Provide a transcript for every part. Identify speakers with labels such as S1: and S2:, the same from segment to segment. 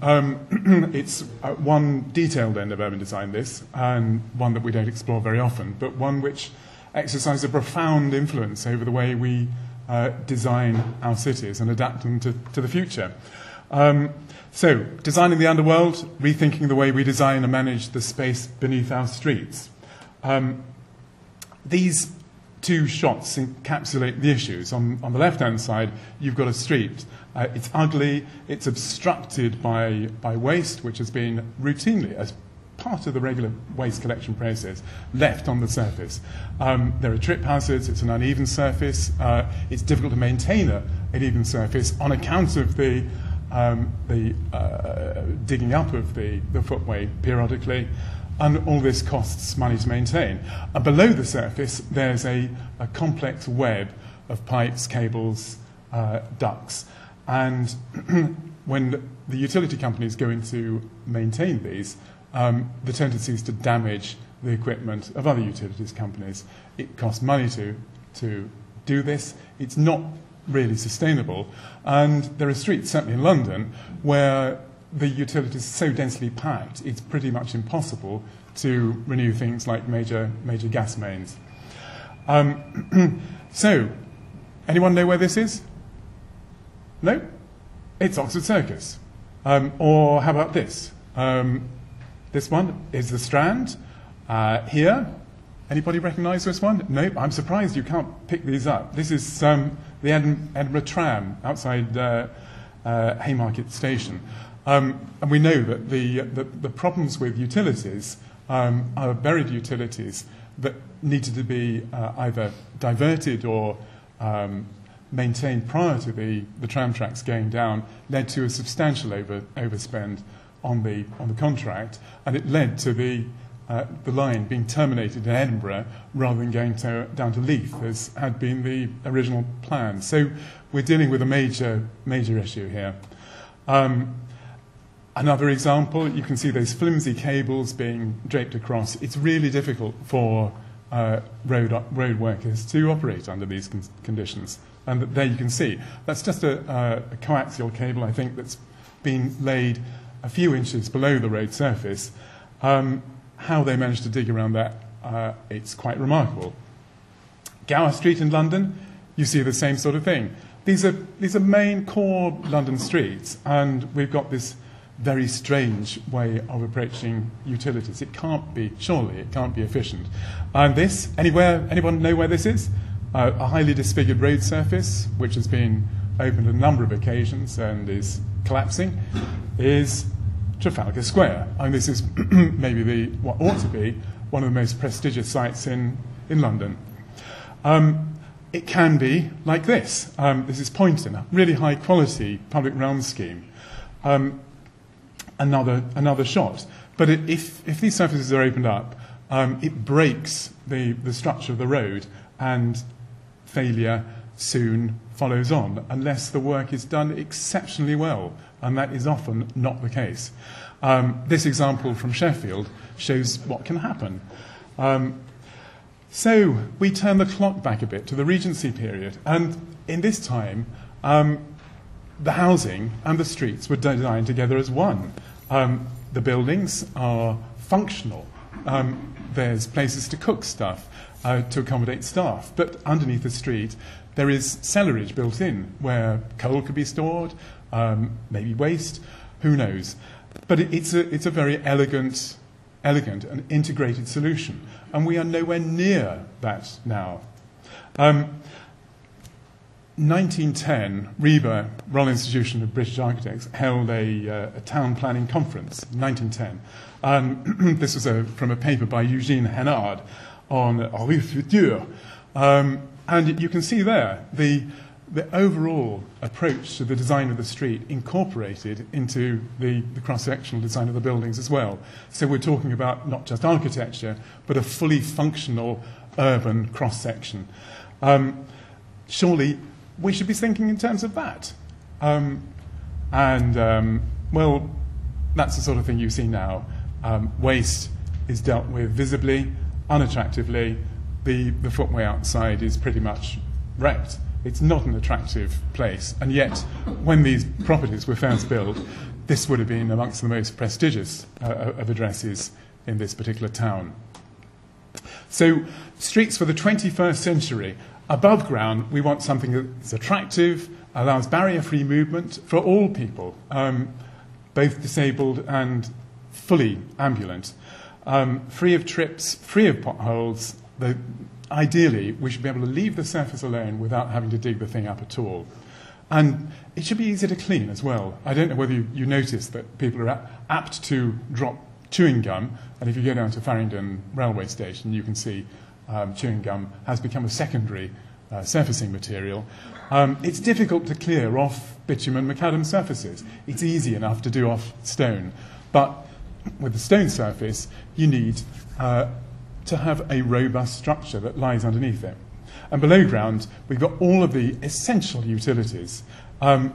S1: Um, it's uh, one detailed end of urban design, this, and one that we don't explore very often, but one which exercises a profound influence over the way we uh, design our cities and adapt them to, to the future. Um, so, designing the underworld, rethinking the way we design and manage the space beneath our streets. Um, these two shots encapsulate the issues. On, on the left hand side, you've got a street. Uh, it's ugly, it's obstructed by, by waste, which has been routinely, as part of the regular waste collection process, left on the surface. Um, there are trip hazards, it's an uneven surface, uh, it's difficult to maintain a, an even surface on account of the, um, the uh, digging up of the, the footway periodically and all this costs money to maintain. And below the surface, there's a, a complex web of pipes, cables, uh, ducts. And when the utility companies go in to maintain these, um, the tendency is to damage the equipment of other utilities companies. It costs money to, to do this. It's not really sustainable. And there are streets, certainly in London, where the utilities are so densely packed, it's pretty much impossible to renew things like major, major gas mains. Um, so, anyone know where this is? No? It's Oxford Circus. Um, or how about this? Um, this one is the Strand. Uh, here, anybody recognise this one? No, I'm surprised you can't pick these up. This is um, the Edinburgh tram outside uh, uh, Haymarket Station. Um, and we know that the, the, the problems with utilities um, are buried utilities that needed to be uh, either diverted or um, maintained prior to the, the tram tracks going down led to a substantial over, overspend on the, on the contract, and it led to the, uh, the line being terminated in Edinburgh rather than going to, down to Leith, as had been the original plan. So we're dealing with a major, major issue here. Um, Another example, you can see those flimsy cables being draped across. It's really difficult for uh, road, road workers to operate under these con- conditions. And there you can see that's just a, uh, a coaxial cable, I think, that's been laid a few inches below the road surface. Um, how they managed to dig around that, uh, it's quite remarkable. Gower Street in London, you see the same sort of thing. These are, these are main core London streets, and we've got this very strange way of approaching utilities. It can't be, surely, it can't be efficient. And this, anywhere, anyone know where this is? Uh, a highly disfigured road surface, which has been opened a number of occasions and is collapsing, is Trafalgar Square. And this is maybe the, what ought to be one of the most prestigious sites in, in London. Um, it can be like this. Um, this is Poynton, a really high quality public realm scheme. Um, another, another shot. But it, if, if these surfaces are opened up, um, it breaks the, the structure of the road, and failure soon follows on, unless the work is done exceptionally well, and that is often not the case. Um, this example from Sheffield shows what can happen. Um, so we turn the clock back a bit to the Regency period, and in this time, um, the housing and the streets were designed together as one. Um, the buildings are functional. Um, there's places to cook stuff, uh, to accommodate staff. But underneath the street, there is cellarage built in where coal could be stored, um, maybe waste, who knows. But it, it's, a, it's a very elegant, elegant and integrated solution. And we are nowhere near that now. Um, 1910, RIBA, Royal Institution of British Architects, held a, uh, a town planning conference, 1910. Um, this was a, from a paper by Eugene Henard on Rue Future. Um, and you can see there the, the overall approach to the design of the street incorporated into the, the cross-sectional design of the buildings as well. So we're talking about not just architecture, but a fully functional urban cross-section. Um, surely we should be thinking in terms of that. Um, and, um, well, that's the sort of thing you see now. Um, waste is dealt with visibly, unattractively. The, the footway outside is pretty much wrecked. It's not an attractive place. And yet, when these properties were first built, this would have been amongst the most prestigious uh, of addresses in this particular town. So, streets for the 21st century. Above ground, we want something that's attractive, allows barrier free movement for all people, um, both disabled and fully ambulant, um, free of trips, free of potholes. The, ideally, we should be able to leave the surface alone without having to dig the thing up at all. And it should be easy to clean as well. I don't know whether you, you notice that people are apt to drop chewing gum, and if you go down to Farringdon railway station, you can see um, chewing gum has become a secondary uh, surfacing material. Um, it's difficult to clear off bitumen macadam surfaces. It's easy enough to do off stone, but with the stone surface, you need uh, to have a robust structure that lies underneath it. And below ground, we've got all of the essential utilities. Um,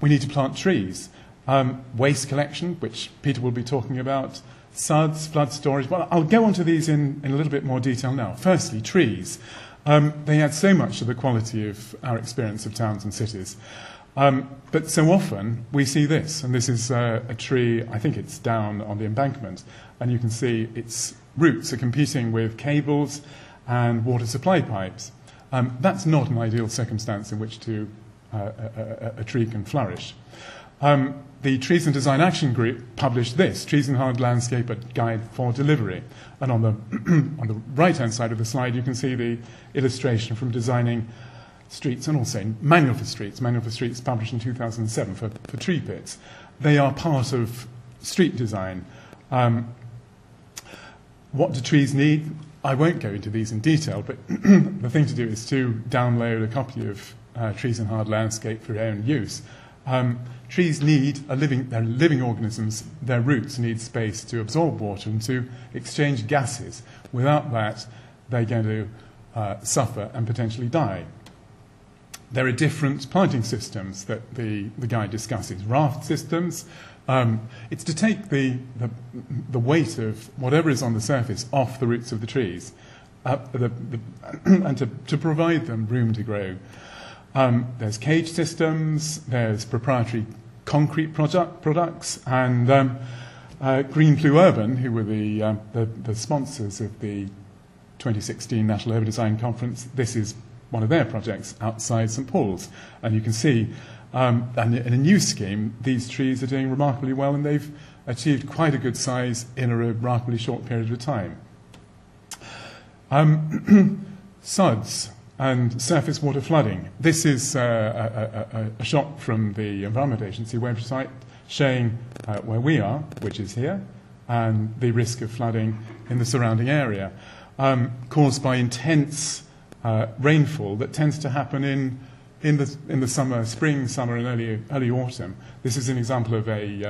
S1: we need to plant trees, um, waste collection, which Peter will be talking about, SUDS, flood storage. Well, I'll go on to these in, in a little bit more detail now. Firstly, trees. Um, they add so much to the quality of our experience of towns and cities. Um, but so often we see this, and this is uh, a tree, I think it's down on the embankment, and you can see its roots are competing with cables and water supply pipes. Um, that's not an ideal circumstance in which to, uh, a, a, a, tree can flourish. Um, the Trees and Design Action Group published this, Trees and Hard Landscape a Guide for Delivery. And on the, on the right-hand side of the slide, you can see the illustration from designing streets and also Manual for Streets. Manual for Streets published in 2007 for, for tree pits. They are part of street design. Um, what do trees need? I won't go into these in detail, but the thing to do is to download a copy of uh, Trees and Hard Landscape for your own use. Um, trees need a living, they're living organisms, their roots need space to absorb water and to exchange gases. Without that, they're going to uh, suffer and potentially die. There are different planting systems that the, the guide discusses. Raft systems, um, it's to take the, the, the, weight of whatever is on the surface off the roots of the trees uh, the, and to, to provide them room to grow. Um, there's cage systems, there's proprietary concrete product, products, and um, uh, Green Blue Urban, who were the, uh, the, the sponsors of the 2016 National Urban Design Conference, this is one of their projects outside St Paul's. And you can see um, and in a new scheme, these trees are doing remarkably well and they've achieved quite a good size in a remarkably short period of time. Um, SUDS and surface water flooding. This is uh, a, a, a, shot from the Environment Agency website showing uh, where we are, which is here, and the risk of flooding in the surrounding area, um, caused by intense uh, rainfall that tends to happen in in the, in the summer, spring, summer, and early, early autumn. This is an example of a,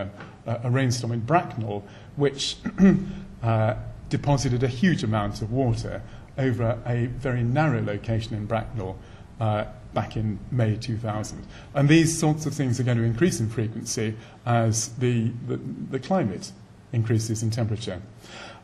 S1: uh, a rainstorm in Bracknell, which uh, deposited a huge amount of water over a very narrow location in Bracknell uh, back in May 2000. And these sorts of things are going to increase in frequency as the, the, the climate increases in temperature.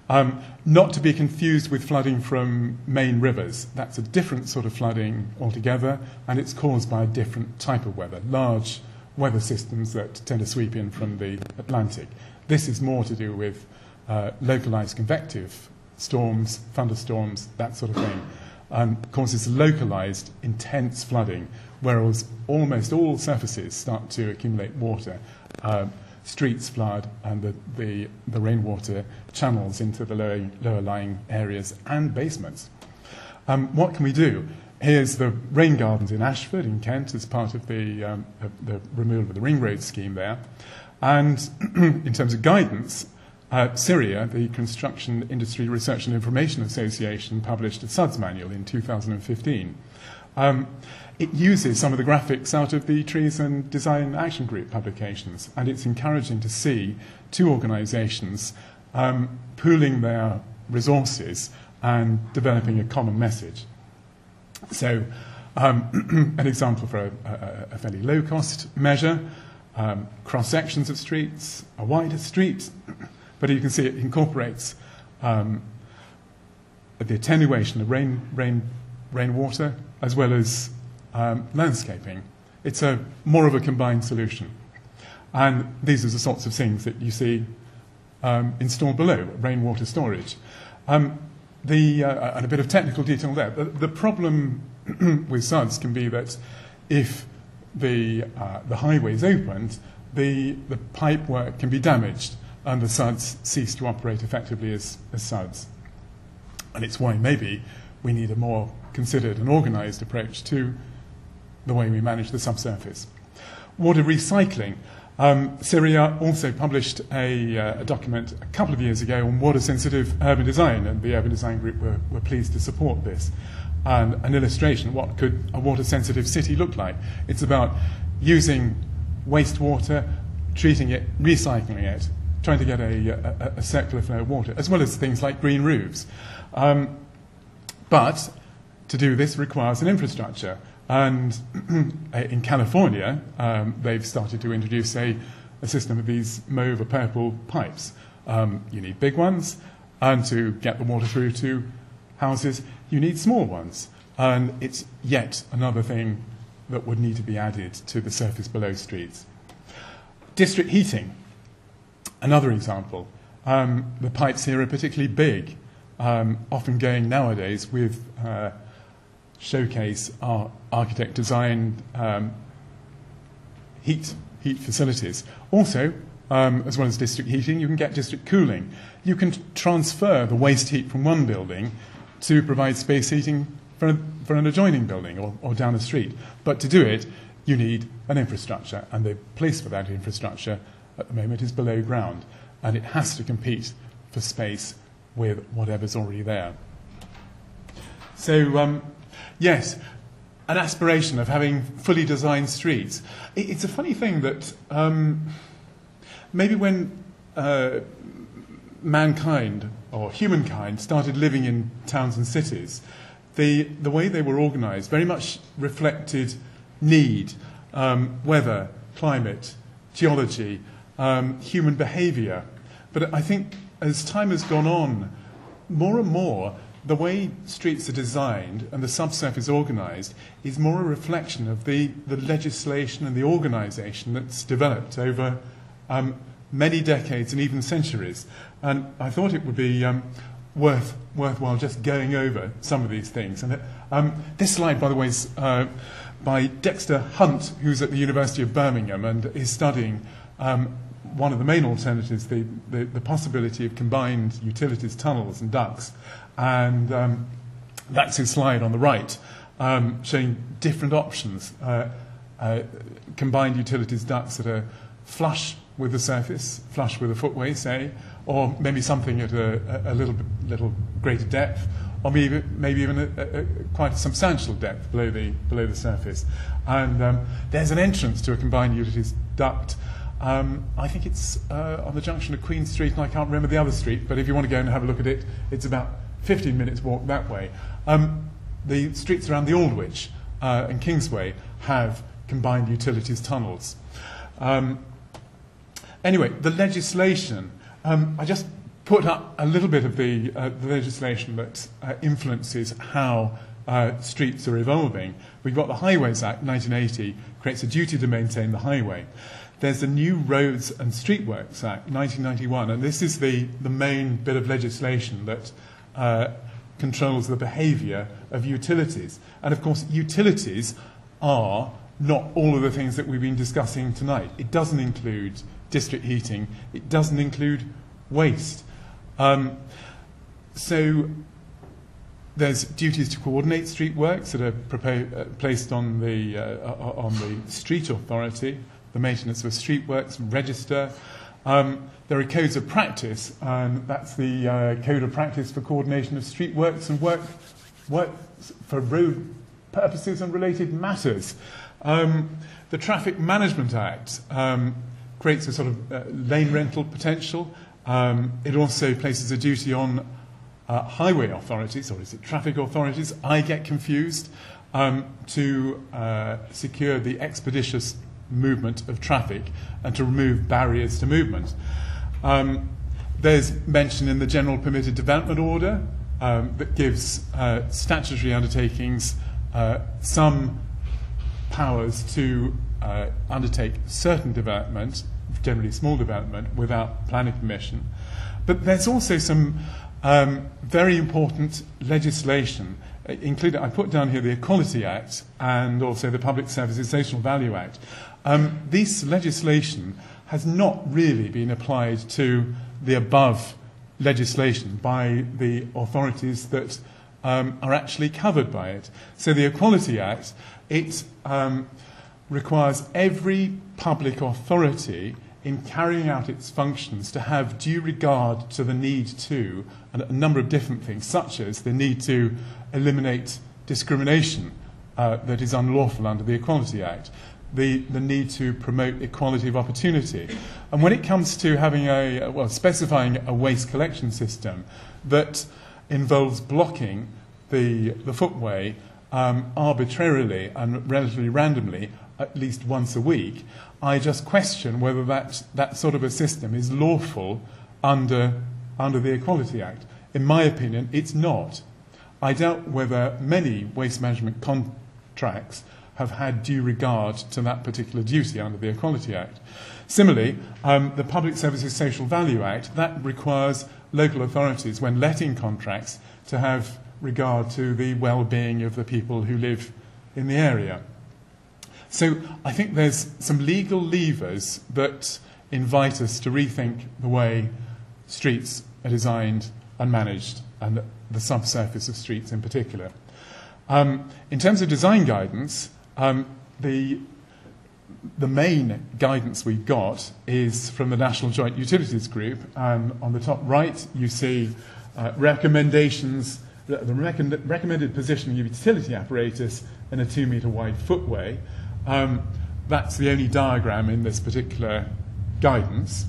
S1: Um, not to be confused with flooding from main rivers. That's a different sort of flooding altogether, and it's caused by a different type of weather, large weather systems that tend to sweep in from the Atlantic. This is more to do with uh, localized convective storms, thunderstorms, that sort of thing, um, causes localized, intense flooding, whereas almost all surfaces start to accumulate water. Uh, streets flood and the, the, the rainwater channels into the lower, lower lying areas and basements. Um, what can we do? Here's the rain gardens in Ashford, in Kent, as part of the, um, the removal of the ring road scheme there. And in terms of guidance, uh, CIRIA, the Construction Industry Research and Information Association, published a SUDS manual in 2015. Um, it uses some of the graphics out of the Trees and Design Action Group publications, and it's encouraging to see two organizations um, pooling their resources and developing a common message. So, um, an example for a, a, a fairly low cost measure um, cross sections of streets, a wider street, but you can see it incorporates um, the attenuation of rain, rain, rainwater as well as um, landscaping. It's a more of a combined solution. And these are the sorts of things that you see um, installed below, rainwater storage. Um, the, uh, and a bit of technical detail there. The, the problem with SUDS can be that if the, uh, the highway is opened, the, the pipe work can be damaged and the SUDS cease to operate effectively as, as SUDS. And it's why maybe we need a more considered and organized approach to the way we manage the subsurface. Water recycling. Um, CIRIA also published a, uh, a, document a couple of years ago on water sensitive urban design, and the Urban Design Group were, were pleased to support this. And an illustration of what could a water sensitive city look like. It's about using wastewater, treating it, recycling it, trying to get a, a, a circular flow of water, as well as things like green roofs. Um, but to do this requires an infrastructure. And in California, um, they've started to introduce a, a, system of these mauve or purple pipes. Um, you need big ones, and to get the water through to houses, you need small ones. And it's yet another thing that would need to be added to the surface below streets. District heating, another example. Um, the pipes here are particularly big, um, often going nowadays with uh, showcase our architect designed um, heat, heat facilities. Also, um, as well as district heating, you can get district cooling. You can transfer the waste heat from one building to provide space heating for, for an adjoining building or, or down the street. But to do it, you need an infrastructure, and the place for that infrastructure at the moment is below ground, and it has to compete for space with whatever's already there. So, um, yes, an aspiration of having fully designed streets. It's a funny thing that um, maybe when uh, mankind or humankind started living in towns and cities, the, the way they were organized very much reflected need, um, weather, climate, geology, um, human behavior. But I think as time has gone on, more and more, the way streets are designed and the subsurface organized is more a reflection of the, the legislation and the organization that's developed over um, many decades and even centuries. And I thought it would be um, worth, worthwhile just going over some of these things. And um, this slide, by the way, is uh, by Dexter Hunt, who's at the University of Birmingham and is studying um, one of the main alternatives, the, the, the, possibility of combined utilities, tunnels, and ducts. And um, that's his slide on the right, um, showing different options. Uh, uh, combined utilities ducts that are flush with the surface, flush with the footway, say, or maybe something at a, a little, little greater depth, or maybe, maybe even a, a, quite a substantial depth below the, below the surface. And um, there's an entrance to a combined utilities duct. Um, I think it's uh, on the junction of Queen Street, and I can't remember the other street, but if you want to go and have a look at it, it's about 15 minutes walk that way. Um, the streets around the Aldwych uh, and Kingsway have combined utilities tunnels. Um, anyway, the legislation, um, I just put up a little bit of the, uh, the legislation that uh, influences how uh, streets are evolving. We've got the Highways Act 1980, creates a duty to maintain the highway. There's the New Roads and Streetworks Act 1991, and this is the, the main bit of legislation that uh, controls the behaviour of utilities. And of course, utilities are not all of the things that we've been discussing tonight. It doesn't include district heating, it doesn't include waste. Um, so there's duties to coordinate street works that are uh, placed on the, uh, on the street authority the maintenance of street works register. Um, there are codes of practice, and that's the uh, code of practice for coordination of street works and work, work for road purposes and related matters. Um, the Traffic Management Act um, creates a sort of uh, lane rental potential. Um, it also places a duty on uh, highway authorities, or is it traffic authorities? I get confused, um, to uh, secure the expeditious movement of traffic and to remove barriers to movement. Um, there's mention in the General Permitted Development Order um, that gives uh, statutory undertakings uh, some powers to uh, undertake certain development generally small development, without planning permission. But there's also some Um, very important legislation, uh, including, I put down here the Equality Act and also the Public Services Social Value Act. Um, this legislation has not really been applied to the above legislation by the authorities that um, are actually covered by it. So the Equality Act, it um, requires every public authority in carrying out its functions to have due regard to the need to a number of different things, such as the need to eliminate discrimination uh, that is unlawful under the Equality Act, the, the need to promote equality of opportunity. And when it comes to having a, well, specifying a waste collection system that involves blocking the, the footway um, arbitrarily and relatively randomly at least once a week, I just question whether that, that sort of a system is lawful under, under the Equality Act. In my opinion, it's not. I doubt whether many waste management contracts have had due regard to that particular duty under the Equality Act. Similarly, um, the Public Services Social Value Act, that requires local authorities, when letting contracts, to have regard to the well-being of the people who live in the area. So I think there's some legal levers that invite us to rethink the way streets are designed and managed, and the subsurface of streets in particular. Um, in terms of design guidance, um, the the main guidance we've got is from the National Joint Utilities Group. And on the top right, you see uh, recommendations, the, the recommended positioning of utility apparatus in a two metre wide footway. Um, that's the only diagram in this particular guidance.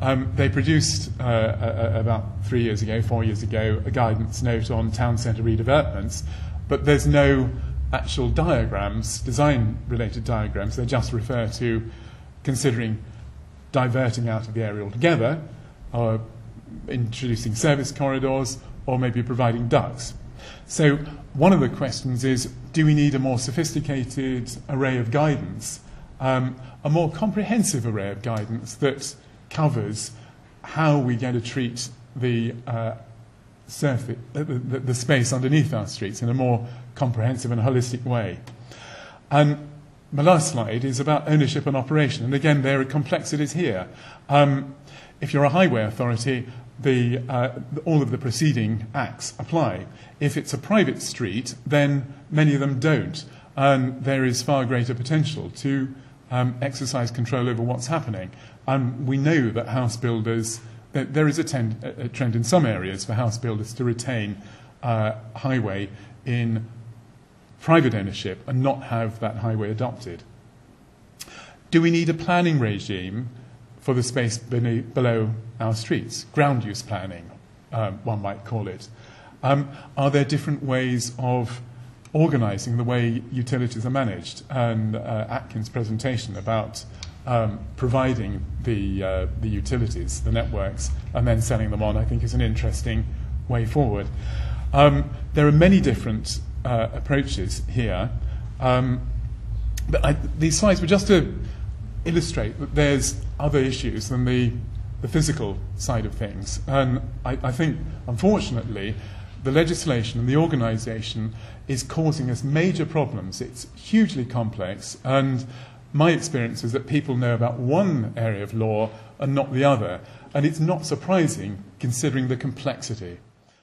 S1: Um, they produced uh, a, a, about three years ago, four years ago, a guidance note on town centre redevelopments, but there's no actual diagrams, design related diagrams. They just refer to considering diverting out of the area altogether, or introducing service corridors, or maybe providing ducts. So one of the questions is, do we need a more sophisticated array of guidance, um, a more comprehensive array of guidance that covers how we get to treat the uh, surface, the, the, the space underneath our streets in a more comprehensive and holistic way. And my last slide is about ownership and operation. And again, there are complexities here. Um, if you're a highway authority, the, uh, all of the preceding acts apply. If it's a private street, then many of them don't. And there is far greater potential to um, exercise control over what's happening. And we know that house builders, that there is a, tend, a, trend in some areas for house builders to retain uh, highway in private ownership and not have that highway adopted. Do we need a planning regime for the space below our streets? Ground use planning, um, one might call it. Um, are there different ways of organising the way utilities are managed? And uh, Atkins' presentation about um, providing the, uh, the utilities, the networks, and then selling them on, I think is an interesting way forward. Um, there are many different uh, approaches here. Um, but I, these slides were just to illustrate that there's other issues than the, the physical side of things. And I, I think, unfortunately, the legislation and the organisation is causing us major problems. It's hugely complex, and my experience is that people know about one area of law and not the other. And it's not surprising considering the complexity.